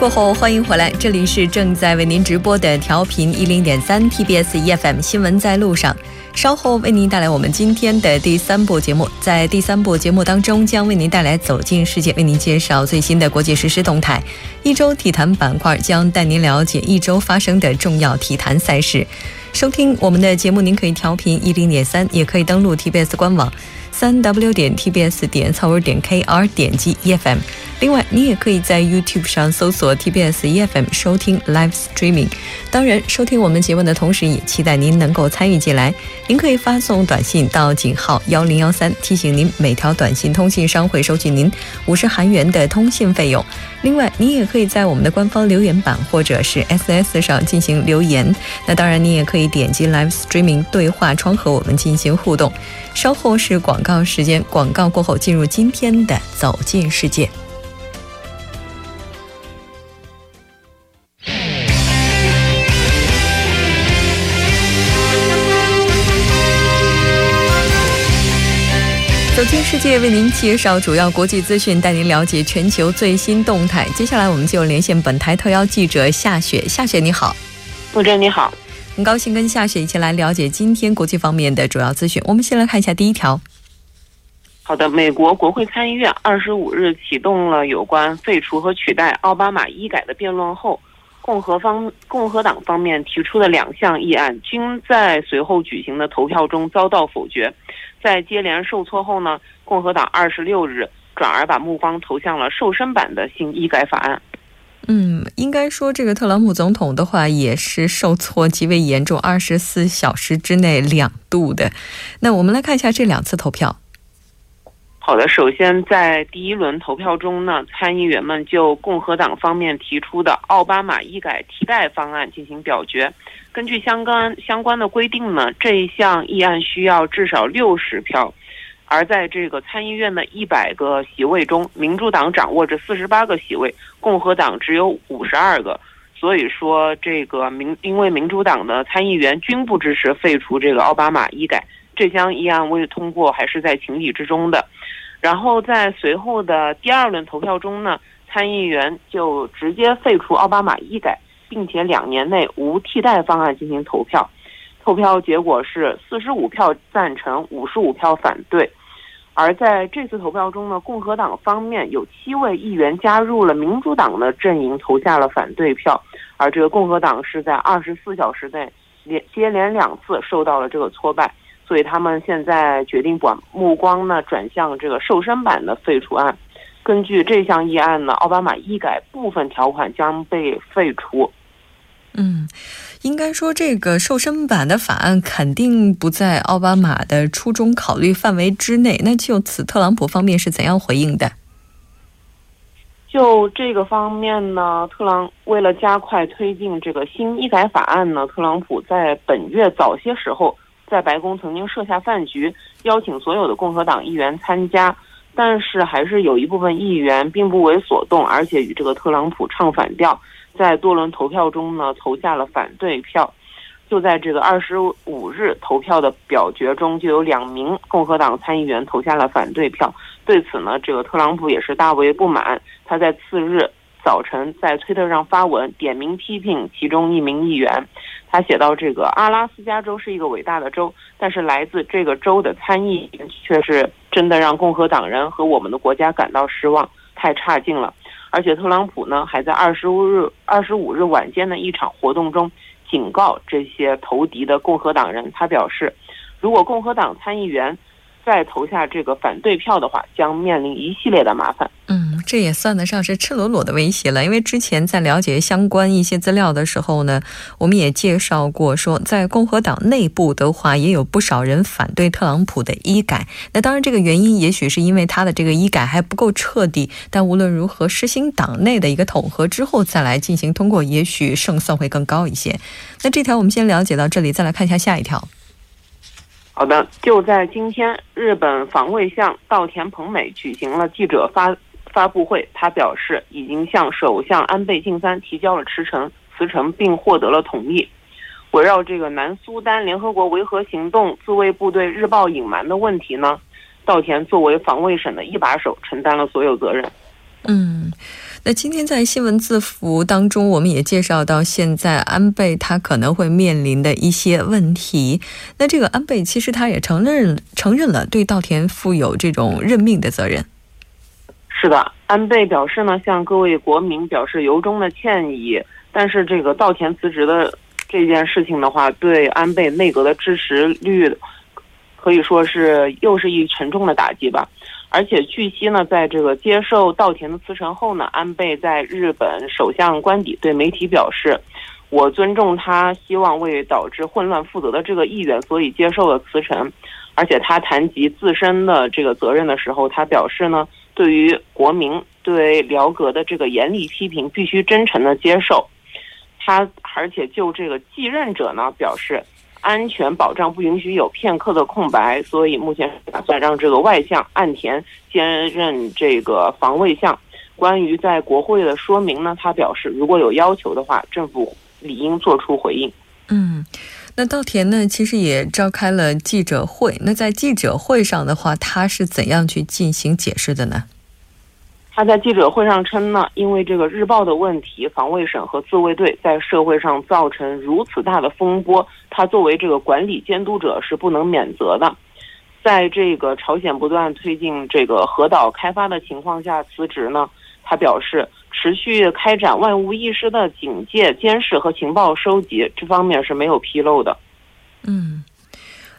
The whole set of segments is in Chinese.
过后，欢迎回来，这里是正在为您直播的调频一零点三 TBS EFM 新闻在路上。稍后为您带来我们今天的第三部节目，在第三部节目当中，将为您带来走进世界，为您介绍最新的国际实时动态。一周体坛板块将带您了解一周发生的重要体坛赛事。收听我们的节目，您可以调频一零点三，也可以登录 TBS 官网。三 w 点 tbs 点 c o 点 kr 点击 efm，另外你也可以在 YouTube 上搜索 TBS EFM 收听 Live Streaming。当然，收听我们节目的同时，也期待您能够参与进来。您可以发送短信到井号幺零幺三，提醒您每条短信通信商会收取您五十韩元的通信费用。另外，您也可以在我们的官方留言板或者是 SS 上进行留言。那当然，您也可以点击 Live Streaming 对话窗和我们进行互动。稍后是广告时间，广告过后进入今天的走进世界。走进世界，为您介绍主要国际资讯，带您了解全球最新动态。接下来，我们就连线本台特邀记者夏雪。夏雪，你好。穆真，你好。很高兴跟夏雪一起来了解今天国际方面的主要资讯。我们先来看一下第一条。好的，美国国会参议院二十五日启动了有关废除和取代奥巴马医改的辩论后，共和方共和党方面提出的两项议案均在随后举行的投票中遭到否决。在接连受挫后呢，共和党二十六日转而把目光投向了瘦身版的新医改法案。嗯，应该说这个特朗普总统的话也是受挫极为严重，二十四小时之内两度的。那我们来看一下这两次投票。好的，首先在第一轮投票中呢，参议员们就共和党方面提出的奥巴马医改替代方案进行表决。根据相关相关的规定呢，这一项议案需要至少六十票。而在这个参议院的一百个席位中，民主党掌握着四十八个席位，共和党只有五十二个。所以说，这个民因为民主党的参议员均不支持废除这个奥巴马医改，这项议案未通过还是在情理之中的。然后在随后的第二轮投票中呢，参议员就直接废除奥巴马医改，并且两年内无替代方案进行投票。投票结果是四十五票赞成，五十五票反对。而在这次投票中呢，共和党方面有七位议员加入了民主党的阵营，投下了反对票。而这个共和党是在二十四小时内连接连两次受到了这个挫败，所以他们现在决定把目光呢转向这个瘦身版的废除案。根据这项议案呢，奥巴马医改部分条款将被废除。嗯。应该说，这个瘦身版的法案肯定不在奥巴马的初衷考虑范围之内。那就此，特朗普方面是怎样回应的？就这个方面呢，特朗为了加快推进这个新医改法案呢，特朗普在本月早些时候在白宫曾经设下饭局，邀请所有的共和党议员参加，但是还是有一部分议员并不为所动，而且与这个特朗普唱反调。在多轮投票中呢，投下了反对票。就在这个二十五日投票的表决中，就有两名共和党参议员投下了反对票。对此呢，这个特朗普也是大为不满。他在次日早晨在推特上发文，点名批评其中一名议员。他写到：“这个阿拉斯加州是一个伟大的州，但是来自这个州的参议员却是真的让共和党人和我们的国家感到失望，太差劲了。”而且特朗普呢，还在二十五日二十五日晚间的一场活动中警告这些投敌的共和党人，他表示，如果共和党参议员。再投下这个反对票的话，将面临一系列的麻烦。嗯，这也算得上是赤裸裸的威胁了。因为之前在了解相关一些资料的时候呢，我们也介绍过，说在共和党内部的话，也有不少人反对特朗普的医改。那当然，这个原因也许是因为他的这个医改还不够彻底。但无论如何，实行党内的一个统合之后再来进行通过，也许胜算会更高一些。那这条我们先了解到这里，再来看一下下一条。好的，就在今天，日本防卫相稻田朋美举行了记者发发布会。他表示，已经向首相安倍晋三提交了辞呈，辞呈并获得了同意。围绕这个南苏丹联合国维和行动自卫部队日报隐瞒的问题呢，稻田作为防卫省的一把手，承担了所有责任。嗯。那今天在新闻字符当中，我们也介绍到，现在安倍他可能会面临的一些问题。那这个安倍其实他也承认承认了对稻田负有这种任命的责任。是的，安倍表示呢，向各位国民表示由衷的歉意。但是这个稻田辞职的这件事情的话，对安倍内阁的支持率可以说是又是一沉重的打击吧。而且据悉呢，在这个接受稻田的辞呈后呢，安倍在日本首相官邸对媒体表示：“我尊重他希望为导致混乱负责的这个意愿，所以接受了辞呈。”而且他谈及自身的这个责任的时候，他表示呢，对于国民对辽阁的这个严厉批评，必须真诚的接受。他而且就这个继任者呢表示。安全保障不允许有片刻的空白，所以目前打算让这个外相岸田兼任这个防卫相。关于在国会的说明呢，他表示如果有要求的话，政府理应做出回应。嗯，那稻田呢，其实也召开了记者会。那在记者会上的话，他是怎样去进行解释的呢？他在记者会上称呢，因为这个日报的问题，防卫省和自卫队在社会上造成如此大的风波，他作为这个管理监督者是不能免责的。在这个朝鲜不断推进这个核岛开发的情况下辞职呢，他表示持续开展万无一失的警戒、监视和情报收集，这方面是没有纰漏的。嗯。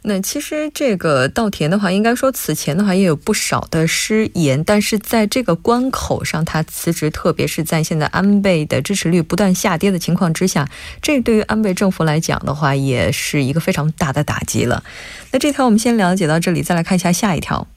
那其实这个稻田的话，应该说此前的话也有不少的失言，但是在这个关口上他辞职，特别是在现在安倍的支持率不断下跌的情况之下，这对于安倍政府来讲的话，也是一个非常大的打击了。那这条我们先了解到这里，再来看一下下一条。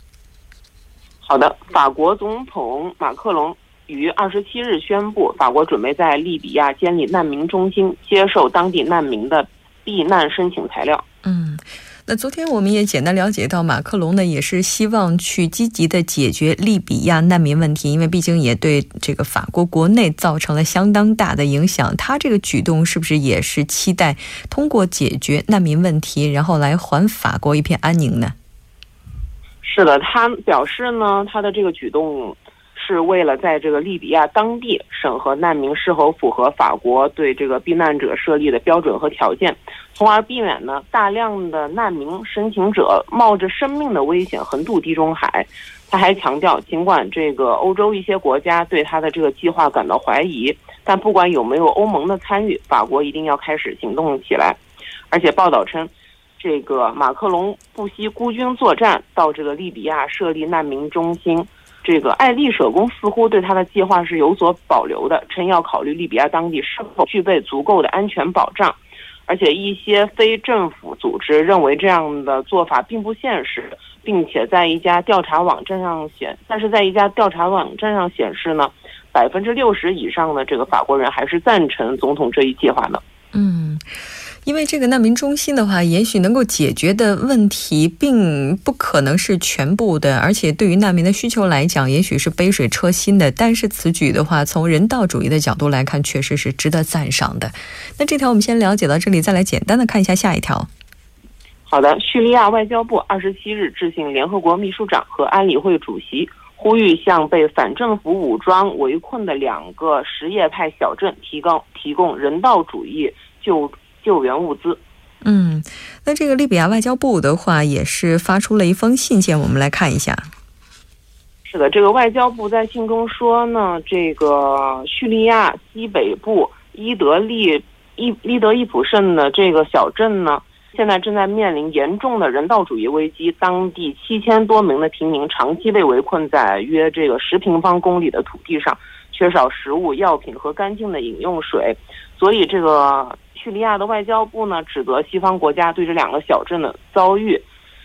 好的，法国总统马克龙于二十七日宣布，法国准备在利比亚建立难民中心，接受当地难民的避难申请材料。嗯。那昨天我们也简单了解到，马克龙呢也是希望去积极的解决利比亚难民问题，因为毕竟也对这个法国国内造成了相当大的影响。他这个举动是不是也是期待通过解决难民问题，然后来还法国一片安宁呢？是的，他表示呢，他的这个举动。是为了在这个利比亚当地审核难民是否符合法国对这个避难者设立的标准和条件，从而避免呢大量的难民申请者冒着生命的危险横渡地中海。他还强调，尽管这个欧洲一些国家对他的这个计划感到怀疑，但不管有没有欧盟的参与，法国一定要开始行动起来。而且报道称，这个马克龙不惜孤军作战到这个利比亚设立难民中心。这个爱丽舍宫似乎对他的计划是有所保留的，称要考虑利比亚当地是否具备足够的安全保障，而且一些非政府组织认为这样的做法并不现实，并且在一家调查网站上显，但是在一家调查网站上显示呢，百分之六十以上的这个法国人还是赞成总统这一计划的。嗯。因为这个难民中心的话，也许能够解决的问题并不可能是全部的，而且对于难民的需求来讲，也许是杯水车薪的。但是此举的话，从人道主义的角度来看，确实是值得赞赏的。那这条我们先了解到这里，再来简单的看一下下一条。好的，叙利亚外交部二十七日致信联合国秘书长和安理会主席，呼吁向被反政府武装围困的两个什叶派小镇提供提供人道主义救。救援物资。嗯，那这个利比亚外交部的话也是发出了一封信件，我们来看一下。是的，这个外交部在信中说呢，这个叙利亚西北部伊德利伊伊德伊普镇的这个小镇呢，现在正在面临严重的人道主义危机，当地七千多名的平民长期被围困在约这个十平方公里的土地上，缺少食物、药品和干净的饮用水，所以这个。叙利亚的外交部呢，指责西方国家对这两个小镇的遭遇，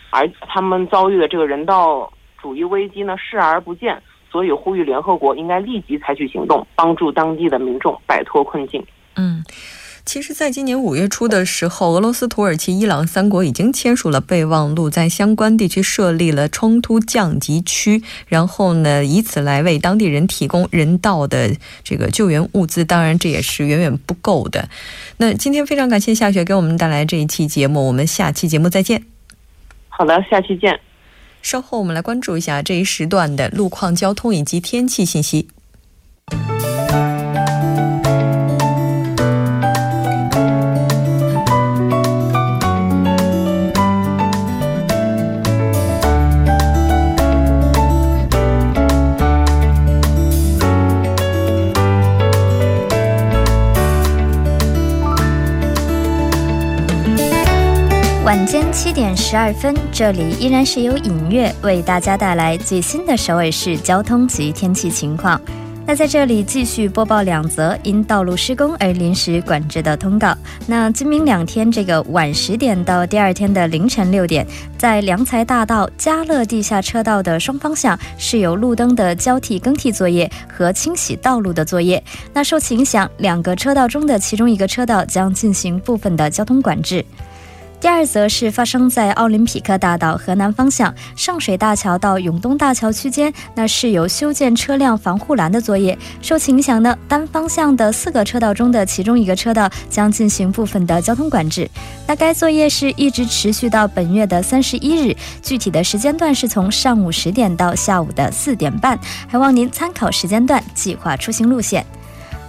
而他们遭遇的这个人道主义危机呢，视而不见，所以呼吁联合国应该立即采取行动，帮助当地的民众摆脱困境。嗯。其实，在今年五月初的时候，俄罗斯、土耳其、伊朗三国已经签署了备忘录，在相关地区设立了冲突降级区，然后呢，以此来为当地人提供人道的这个救援物资。当然，这也是远远不够的。那今天非常感谢夏雪给我们带来这一期节目，我们下期节目再见。好的，下期见。稍后我们来关注一下这一时段的路况、交通以及天气信息。晚间七点十二分，这里依然是由影月为大家带来最新的首尔市交通及天气情况。那在这里继续播报两则因道路施工而临时管制的通告。那今明两天这个晚十点到第二天的凌晨六点，在良才大道嘉乐地下车道的双方向是有路灯的交替更替作业和清洗道路的作业。那受其影响，两个车道中的其中一个车道将进行部分的交通管制。第二则是发生在奥林匹克大道河南方向上水大桥到永东大桥区间，那是有修建车辆防护栏的作业。受其影响呢，单方向的四个车道中的其中一个车道将进行部分的交通管制。那该作业是一直持续到本月的三十一日，具体的时间段是从上午十点到下午的四点半，还望您参考时间段计划出行路线。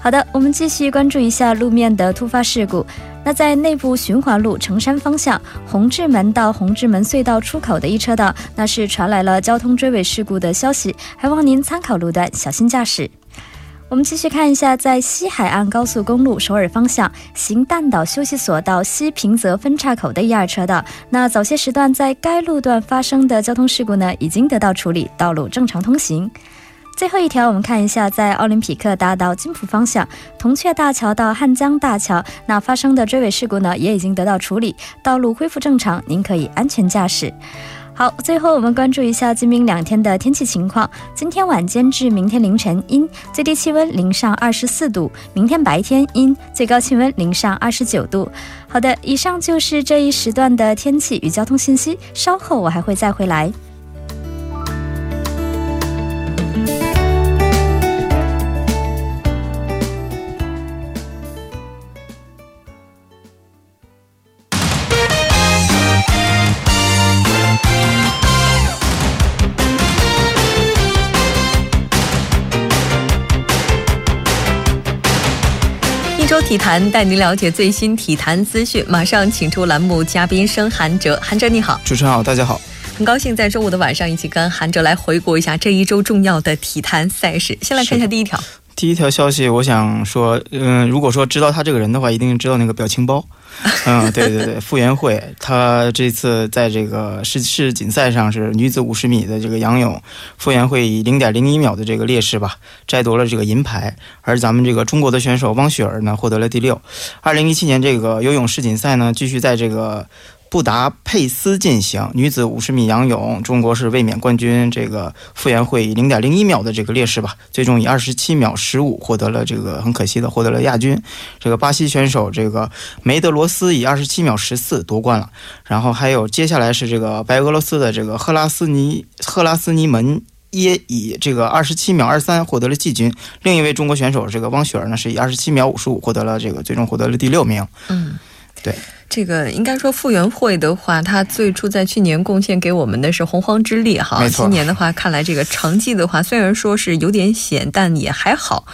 好的，我们继续关注一下路面的突发事故。那在内部循环路城山方向红志门到红志门隧道出口的一车道，那是传来了交通追尾事故的消息，还望您参考路段，小心驾驶。我们继续看一下，在西海岸高速公路首尔方向行弹岛休息所到西平泽分岔口的一二车道，那早些时段在该路段发生的交通事故呢，已经得到处理，道路正常通行。最后一条，我们看一下，在奥林匹克大道金浦方向铜雀大桥到汉江大桥那发生的追尾事故呢，也已经得到处理，道路恢复正常，您可以安全驾驶。好，最后我们关注一下今明两天的天气情况。今天晚间至明天凌晨阴，最低气温零上二十四度；明天白天阴，最高气温零上二十九度。好的，以上就是这一时段的天气与交通信息，稍后我还会再回来。体坛带您了解最新体坛资讯，马上请出栏目嘉宾生韩哲。韩哲你好，主持人好，大家好，很高兴在周五的晚上一起跟韩哲来回顾一下这一周重要的体坛赛事。先来看一下第一条。第一条消息，我想说，嗯，如果说知道他这个人的话，一定知道那个表情包。嗯，对对对，傅园慧，她这次在这个世世锦赛上是女子五十米的这个仰泳，傅园慧以零点零一秒的这个劣势吧，摘夺了这个银牌。而咱们这个中国的选手汪雪儿呢，获得了第六。二零一七年这个游泳世锦赛呢，继续在这个。布达佩斯进行女子五十米仰泳，中国是卫冕冠军。这个傅园慧以零点零一秒的这个劣势吧，最终以二十七秒十五获得了这个很可惜的获得了亚军。这个巴西选手这个梅德罗斯以二十七秒十四夺冠了。然后还有接下来是这个白俄罗斯的这个赫拉斯尼赫拉斯尼门耶以这个二十七秒二三获得了季军。另一位中国选手这个汪雪儿呢是以二十七秒五十五获得了这个最终获得了第六名。嗯，对。这个应该说傅园慧的话，他最初在去年贡献给我们的是洪荒之力哈。今年的话，看来这个成绩的话，虽然说是有点险，但也还好。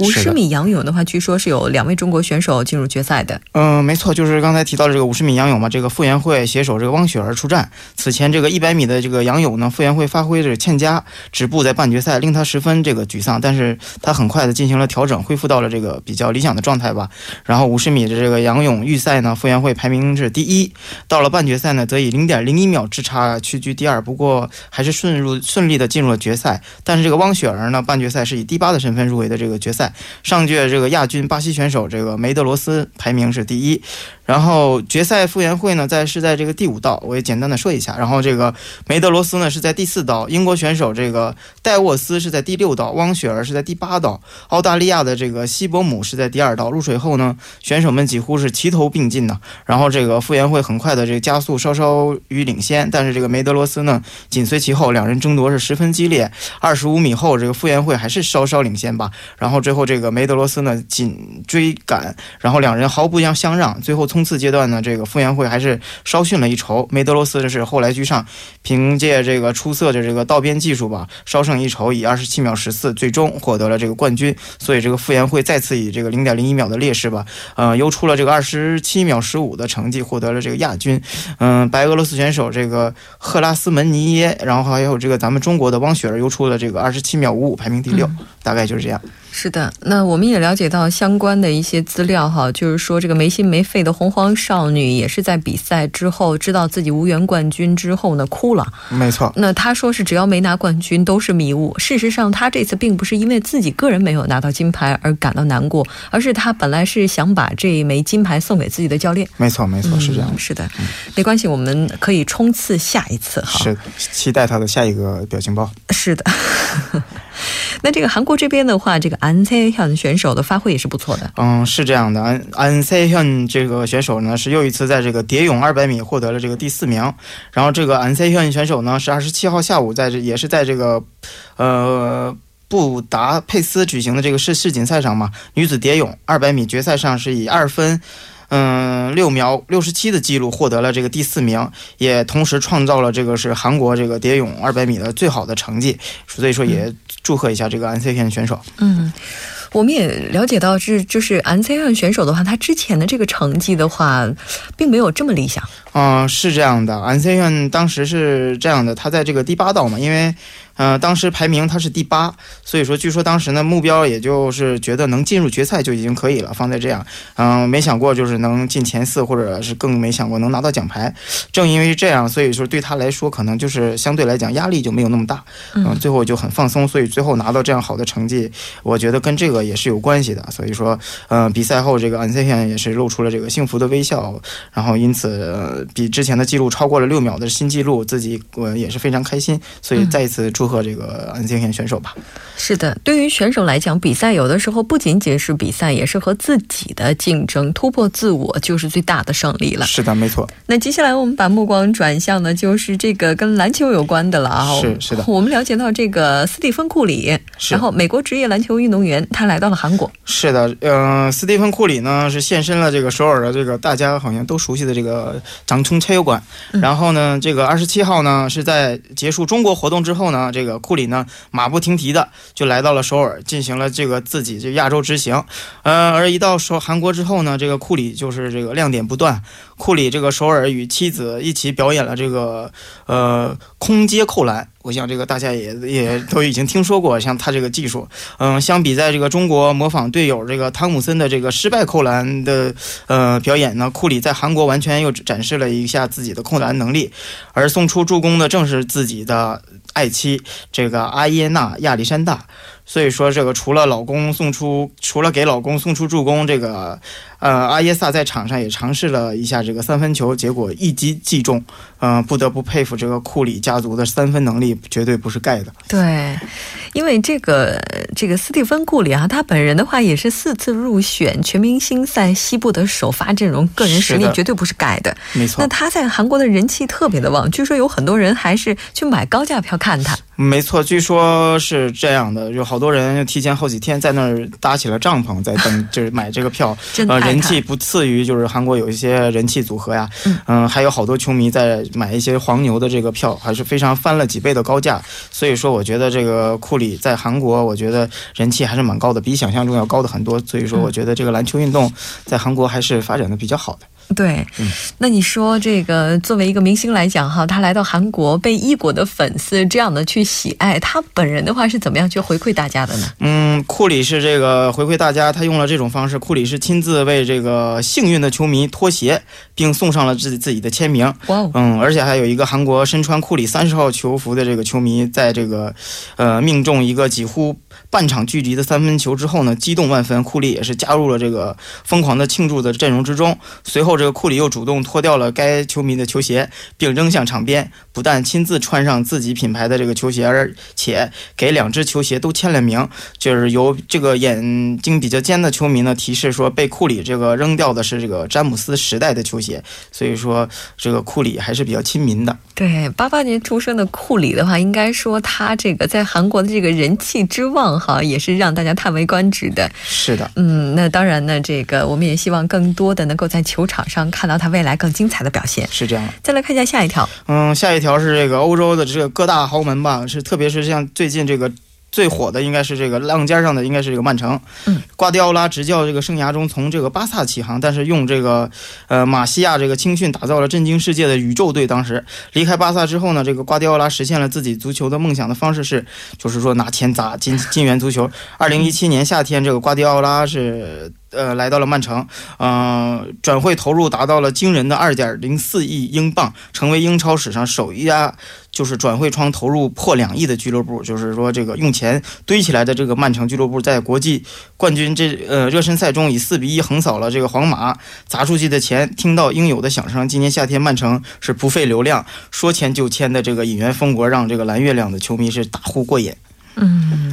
五十米仰泳的话，据说是有两位中国选手进入决赛的。嗯，没错，就是刚才提到的这个五十米仰泳嘛，这个傅园慧携手这个汪雪儿出战。此前这个一百米的这个仰泳呢，傅园慧发挥着欠佳，止步在半决赛，令他十分这个沮丧。但是他很快的进行了调整，恢复到了这个比较理想的状态吧。然后五十米的这个仰泳预赛呢，傅园慧。排排名是第一，到了半决赛呢，则以零点零一秒之差屈居第二。不过还是顺入顺利的进入了决赛。但是这个汪雪儿呢，半决赛是以第八的身份入围的这个决赛。上届这个亚军巴西选手这个梅德罗斯排名是第一。然后决赛傅园慧呢，在是在这个第五道，我也简单的说一下。然后这个梅德罗斯呢是在第四道，英国选手这个戴沃斯是在第六道，汪雪儿是在第八道，澳大利亚的这个西伯姆是在第二道。入水后呢，选手们几乎是齐头并进的。然后这个傅园慧很快的这个加速稍稍于领先，但是这个梅德罗斯呢紧随其后，两人争夺是十分激烈。二十五米后，这个傅园慧还是稍稍领先吧。然后最后这个梅德罗斯呢紧追赶，然后两人毫不相相让，最后。冲刺阶段呢，这个傅园慧还是稍逊了一筹。梅德罗斯是后来居上，凭借这个出色的这个道边技术吧，稍胜一筹，以二十七秒十四最终获得了这个冠军。所以这个傅园慧再次以这个零点零一秒的劣势吧，呃，又出了这个二十七秒十五的成绩，获得了这个亚军。嗯，白俄罗斯选手这个赫拉斯门尼耶，然后还有这个咱们中国的汪雪儿，又出了这个二十七秒五五，排名第六。大概就是这样。是的，那我们也了解到相关的一些资料哈，就是说这个没心没肺的洪荒少女也是在比赛之后知道自己无缘冠军之后呢哭了。没错，那她说是只要没拿冠军都是迷雾。事实上，她这次并不是因为自己个人没有拿到金牌而感到难过，而是她本来是想把这一枚金牌送给自己的教练。没错，没错，是这样、嗯。是的，没关系，我们可以冲刺下一次哈。是，期待他的下一个表情包。是的。那这个韩国这边的话，这个安塞현选手的发挥也是不错的。嗯，是这样的，安安塞현这个选手呢，是又一次在这个蝶泳200米获得了这个第四名。然后这个安塞현选手呢，是27号下午在这也是在这个，呃。布达佩斯举行的这个世世锦赛上嘛，女子蝶泳200米决赛上是以二分，嗯，六秒六十七的记录获得了这个第四名，也同时创造了这个是韩国这个蝶泳200米的最好的成绩，所以说也 祝贺一下这个 NCN 选手。嗯，我们也了解到，是就是 NCN 选手的话，他之前的这个成绩的话，并没有这么理想。嗯，是这样的，NCN 当时是这样的，他在这个第八道嘛，因为。呃，当时排名他是第八，所以说据说当时呢目标也就是觉得能进入决赛就已经可以了，放在这样，嗯、呃，没想过就是能进前四，或者是更没想过能拿到奖牌。正因为这样，所以说对他来说可能就是相对来讲压力就没有那么大，嗯、呃，最后就很放松，所以最后拿到这样好的成绩，我觉得跟这个也是有关系的。所以说，呃，比赛后这个安塞현也是露出了这个幸福的微笑，然后因此、呃、比之前的记录超过了六秒的新纪录，自己呃也是非常开心，所以再一次祝。祝贺这个 NCK 选手吧。是的，对于选手来讲，比赛有的时候不仅仅是比赛，也是和自己的竞争，突破自我就是最大的胜利了。是的，没错。那接下来我们把目光转向的，就是这个跟篮球有关的了啊。是是的，我们了解到这个斯蒂芬库里，然后美国职业篮球运动员，他来到了韩国。是的，嗯、斯蒂芬库里呢是现身了这个首尔的这个大家好像都熟悉的这个长春车友馆，然后呢，这个二十七号呢是在结束中国活动之后呢，这个库里呢马不停蹄的就来到了首尔，进行了这个自己这亚洲之行。呃，而一到首韩国之后呢，这个库里就是这个亮点不断。库里这个首尔与妻子一起表演了这个呃空接扣篮。我想这个大家也也都已经听说过，像他这个技术，嗯，相比在这个中国模仿队友这个汤姆森的这个失败扣篮的呃表演呢，库里在韩国完全又展示了一下自己的扣篮能力，而送出助攻的正是自己的爱妻这个阿耶娜亚历山大。所以说，这个除了老公送出，除了给老公送出助攻，这个呃阿耶萨在场上也尝试了一下这个三分球，结果一击即中。嗯、不得不佩服这个库里家族的三分能力，绝对不是盖的。对，因为这个这个斯蒂芬库里啊，他本人的话也是四次入选全明星赛西部的首发阵容，个人实力绝对不是盖的。没错。那他在韩国的人气特别的旺，据说有很多人还是去买高价票看他。没错，据说是这样的，有好多人提前好几天在那儿搭起了帐篷，在等就是买这个票。呃，人气不次于就是韩国有一些人气组合呀，嗯、呃，还有好多球迷在买一些黄牛的这个票，还是非常翻了几倍的高价。所以说，我觉得这个库里在韩国，我觉得人气还是蛮高的，比想象中要高的很多。所以说，我觉得这个篮球运动在韩国还是发展的比较好的。对，嗯、那你说这个作为一个明星来讲哈，他来到韩国被异国的粉丝这样的去喜爱，他本人的话是怎么样去回馈大家的呢？嗯，库里是这个回馈大家，他用了这种方式，库里是亲自为这个幸运的球迷脱鞋，并送上了自己自己的签名。哇、哦，嗯，而且还有一个韩国身穿库里三十号球服的这个球迷，在这个呃命中一个几乎半场距离的三分球之后呢，激动万分，库里也是加入了这个疯狂的庆祝的阵容之中。随后，这个库里又主动脱掉了该球迷的球鞋，并扔向场边，不但亲自穿上自己品牌的这个球鞋，而且给两只球鞋都签了名。就是由这个眼睛比较尖的球迷呢提示说，被库里这个扔掉的是这个詹姆斯时代的球鞋，所以说这个库里还是比较亲民的。对，八八年出生的库里的话，应该说他这个在韩国的这个人气之旺哈，也是让大家叹为观止的。是的，嗯，那当然呢，这个我们也希望更多的能够在球场上看到他未来更精彩的表现。是这样。再来看一下下一条，嗯，下一条是这个欧洲的这个各大豪门吧，是特别是像最近这个。最火的应该是这个浪尖上的，应该是这个曼城。嗯，瓜迪奥拉执教这个生涯中，从这个巴萨起航，但是用这个呃马西亚这个青训打造了震惊世界的宇宙队。当时离开巴萨之后呢，这个瓜迪奥拉实现了自己足球的梦想的方式是，就是说拿钱砸金金元足球。二零一七年夏天，这个瓜迪奥拉是。呃，来到了曼城，呃，转会投入达到了惊人的二点零四亿英镑，成为英超史上首一家就是转会窗投入破两亿的俱乐部。就是说，这个用钱堆起来的这个曼城俱乐部，在国际冠军这呃热身赛中以四比一横扫了这个皇马，砸出去的钱听到应有的响声。今年夏天，曼城是不费流量，说签就签的这个引援风格，让这个蓝月亮的球迷是大呼过瘾。嗯，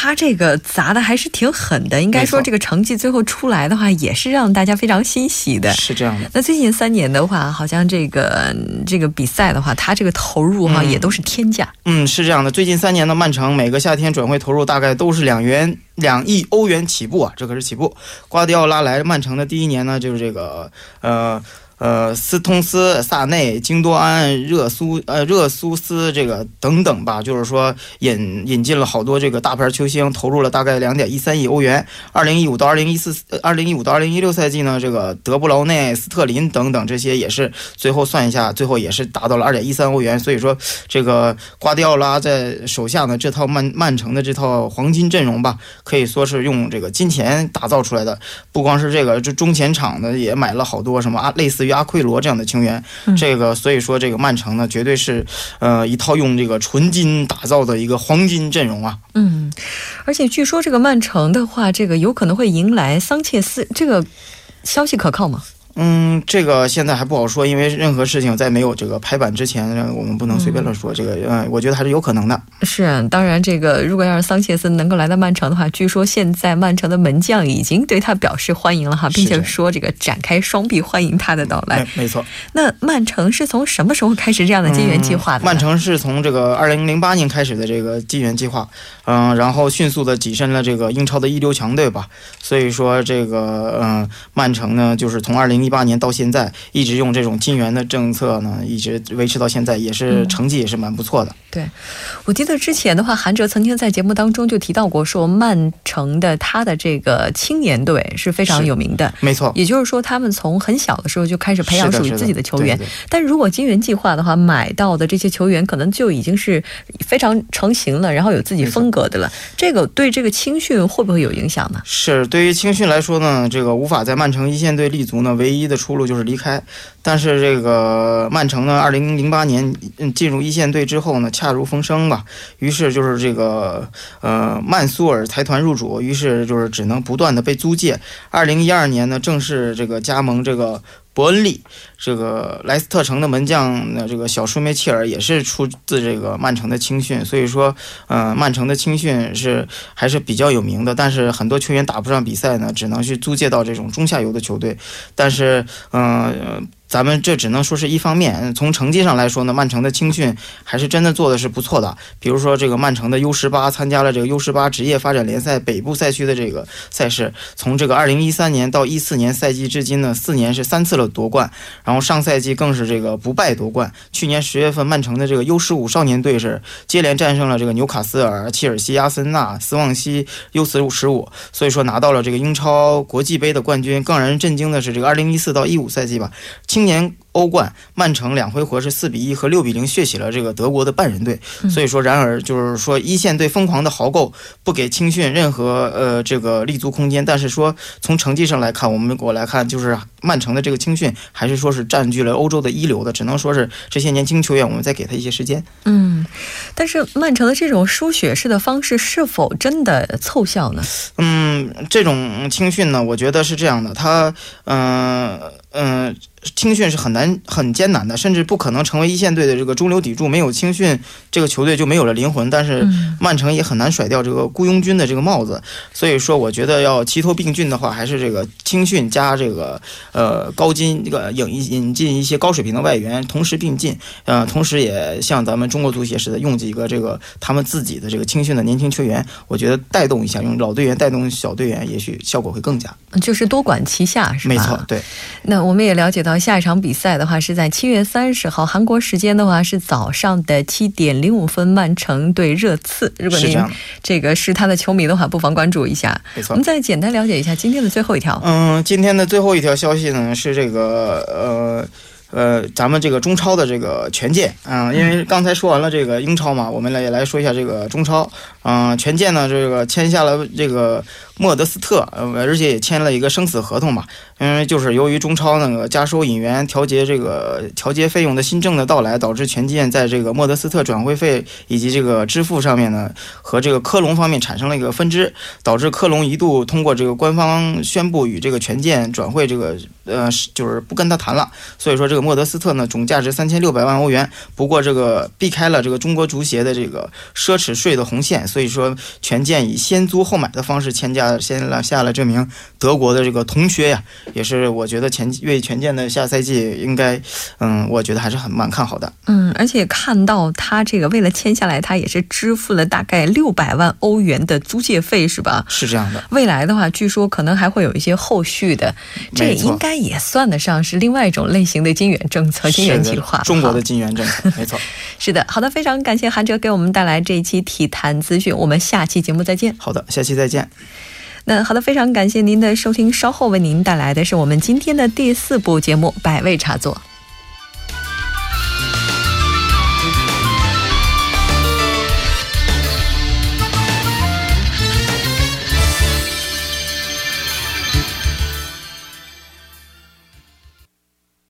他这个砸的还是挺狠的，应该说这个成绩最后出来的话，也是让大家非常欣喜的。是这样的。那最近三年的话，好像这个这个比赛的话，他这个投入哈也都是天价。嗯，是这样的。最近三年的曼城每个夏天转会投入大概都是两元两亿欧元起步啊，这可是起步。瓜迪奥拉来曼城的第一年呢，就是这个呃。呃，斯通斯、萨内、京多安、热苏、呃热苏斯这个等等吧，就是说引引进了好多这个大牌球星，投入了大概两点一三亿欧元。二零一五到二零一四、二零一五到二零一六赛季呢，这个德布劳内、斯特林等等这些也是最后算一下，最后也是达到了二点一三欧元。所以说，这个瓜迪奥拉在手下呢，这套曼曼城的这套黄金阵容吧，可以说是用这个金钱打造出来的。不光是这个，这中前场的也买了好多什么啊，类似于。阿奎罗这样的球员，这个所以说这个曼城呢，绝对是呃一套用这个纯金打造的一个黄金阵容啊。嗯，而且据说这个曼城的话，这个有可能会迎来桑切斯，这个消息可靠吗？嗯，这个现在还不好说，因为任何事情在没有这个拍板之前，我们不能随便乱说。这个，嗯，我觉得还是有可能的。是，当然，这个如果要是桑切斯能够来到曼城的话，据说现在曼城的门将已经对他表示欢迎了哈，并且说这个展开双臂欢迎他的到来。没错。那曼城是从什么时候开始这样的金元计划的？曼城是从这个二零零八年开始的这个金元计划，嗯，然后迅速的跻身了这个英超的一流强队吧。所以说，这个，嗯，曼城呢，就是从二零一八年到现在一直用这种金元的政策呢，一直维持到现在，也是成绩也是蛮不错的。对，我记得之前的话，韩哲曾经在节目当中就提到过，说曼城的他的这个青年队是非常有名的。没错，也就是说，他们从很小的时候就开始培养属于自己的球员。但如果金元计划的话，买到的这些球员可能就已经是非常成型了，然后有自己风格的了。这个对这个青训会不会有影响呢？是，对于青训来说呢，这个无法在曼城一线队立足呢，唯一的出路就是离开。但是这个曼城呢，二零零八年进入一线队之后呢，恰如风声吧。于是就是这个呃曼苏尔财团入主，于是就是只能不断的被租借。二零一二年呢，正式这个加盟这个伯恩利。这个莱斯特城的门将呢，这个小舒梅切尔也是出自这个曼城的青训，所以说，嗯，曼城的青训是还是比较有名的。但是很多球员打不上比赛呢，只能去租借到这种中下游的球队。但是，嗯。咱们这只能说是一方面，从成绩上来说呢，曼城的青训还是真的做的是不错的。比如说，这个曼城的 U 十八参加了这个 U 十八职业发展联赛北部赛区的这个赛事，从这个二零一三年到一四年赛季至今呢，四年是三次了夺冠。然后上赛季更是这个不败夺冠。去年十月份，曼城的这个 U 十五少年队是接连战胜了这个纽卡斯尔、切尔西、阿森纳、斯旺西 U 十五，所以说拿到了这个英超国际杯的冠军。更让人震惊的是，这个二零一四到一五赛季吧。青年欧冠，曼城两回合是四比一和六比零血洗了这个德国的半人队。所以说，然而就是说一线队疯狂的豪购，不给青训任何呃这个立足空间。但是说从成绩上来看，我们我来看就是曼城的这个青训还是说是占据了欧洲的一流的，只能说是这些年轻球员我们再给他一些时间。嗯，但是曼城的这种输血式的方式是否真的凑效呢？嗯，这种青训呢，我觉得是这样的，他嗯嗯。青训是很难、很艰难的，甚至不可能成为一线队的这个中流砥柱。没有青训，这个球队就没有了灵魂。但是曼城也很难甩掉这个雇佣军的这个帽子。所以说，我觉得要齐头并进的话，还是这个青训加这个呃高金这个引引进一些高水平的外援，同时并进。呃，同时也像咱们中国足协似的，用几个这个他们自己的这个青训的年轻球员，我觉得带动一下，用老队员带动小队员，也许效果会更佳。就是多管齐下，是吧？没错，对。那我们也了解到。到下一场比赛的话是在七月三十号，韩国时间的话是早上的七点零五分，曼城对热刺。如果您这个是他的球迷的话，不妨关注一下。没错，我们再简单了解一下今天的最后一条。嗯，今天的最后一条消息呢是这个呃。呃，咱们这个中超的这个权健啊，因为刚才说完了这个英超嘛，我们来也来说一下这个中超。嗯，权健呢，这个签下了这个莫德斯特，呃，而且也签了一个生死合同嘛。因为就是由于中超那个加收引援、调节这个调节费用的新政的到来，导致权健在这个莫德斯特转会费以及这个支付上面呢，和这个科隆方面产生了一个分支，导致科隆一度通过这个官方宣布与这个权健转会这个呃，就是不跟他谈了。所以说这个莫德斯特呢，总价值三千六百万欧元，不过这个避开了这个中国足协的这个奢侈税的红线。所以说，权健以先租后买的方式签下，签了下了这名德国的这个同学呀，也是我觉得前为权健的下赛季应该，嗯，我觉得还是很蛮看好的。嗯，而且看到他这个为了签下来，他也是支付了大概六百万欧元的租借费，是吧？是这样的。未来的话，据说可能还会有一些后续的，这应该也算得上是另外一种类型的金元政策、金元计划。中国的金元政策，没错。是的，好的，非常感谢韩哲给我们带来这一期体坛资讯。我们下期节目再见。好的，下期再见。那好的，非常感谢您的收听。稍后为您带来的是我们今天的第四部节目《百味茶座》。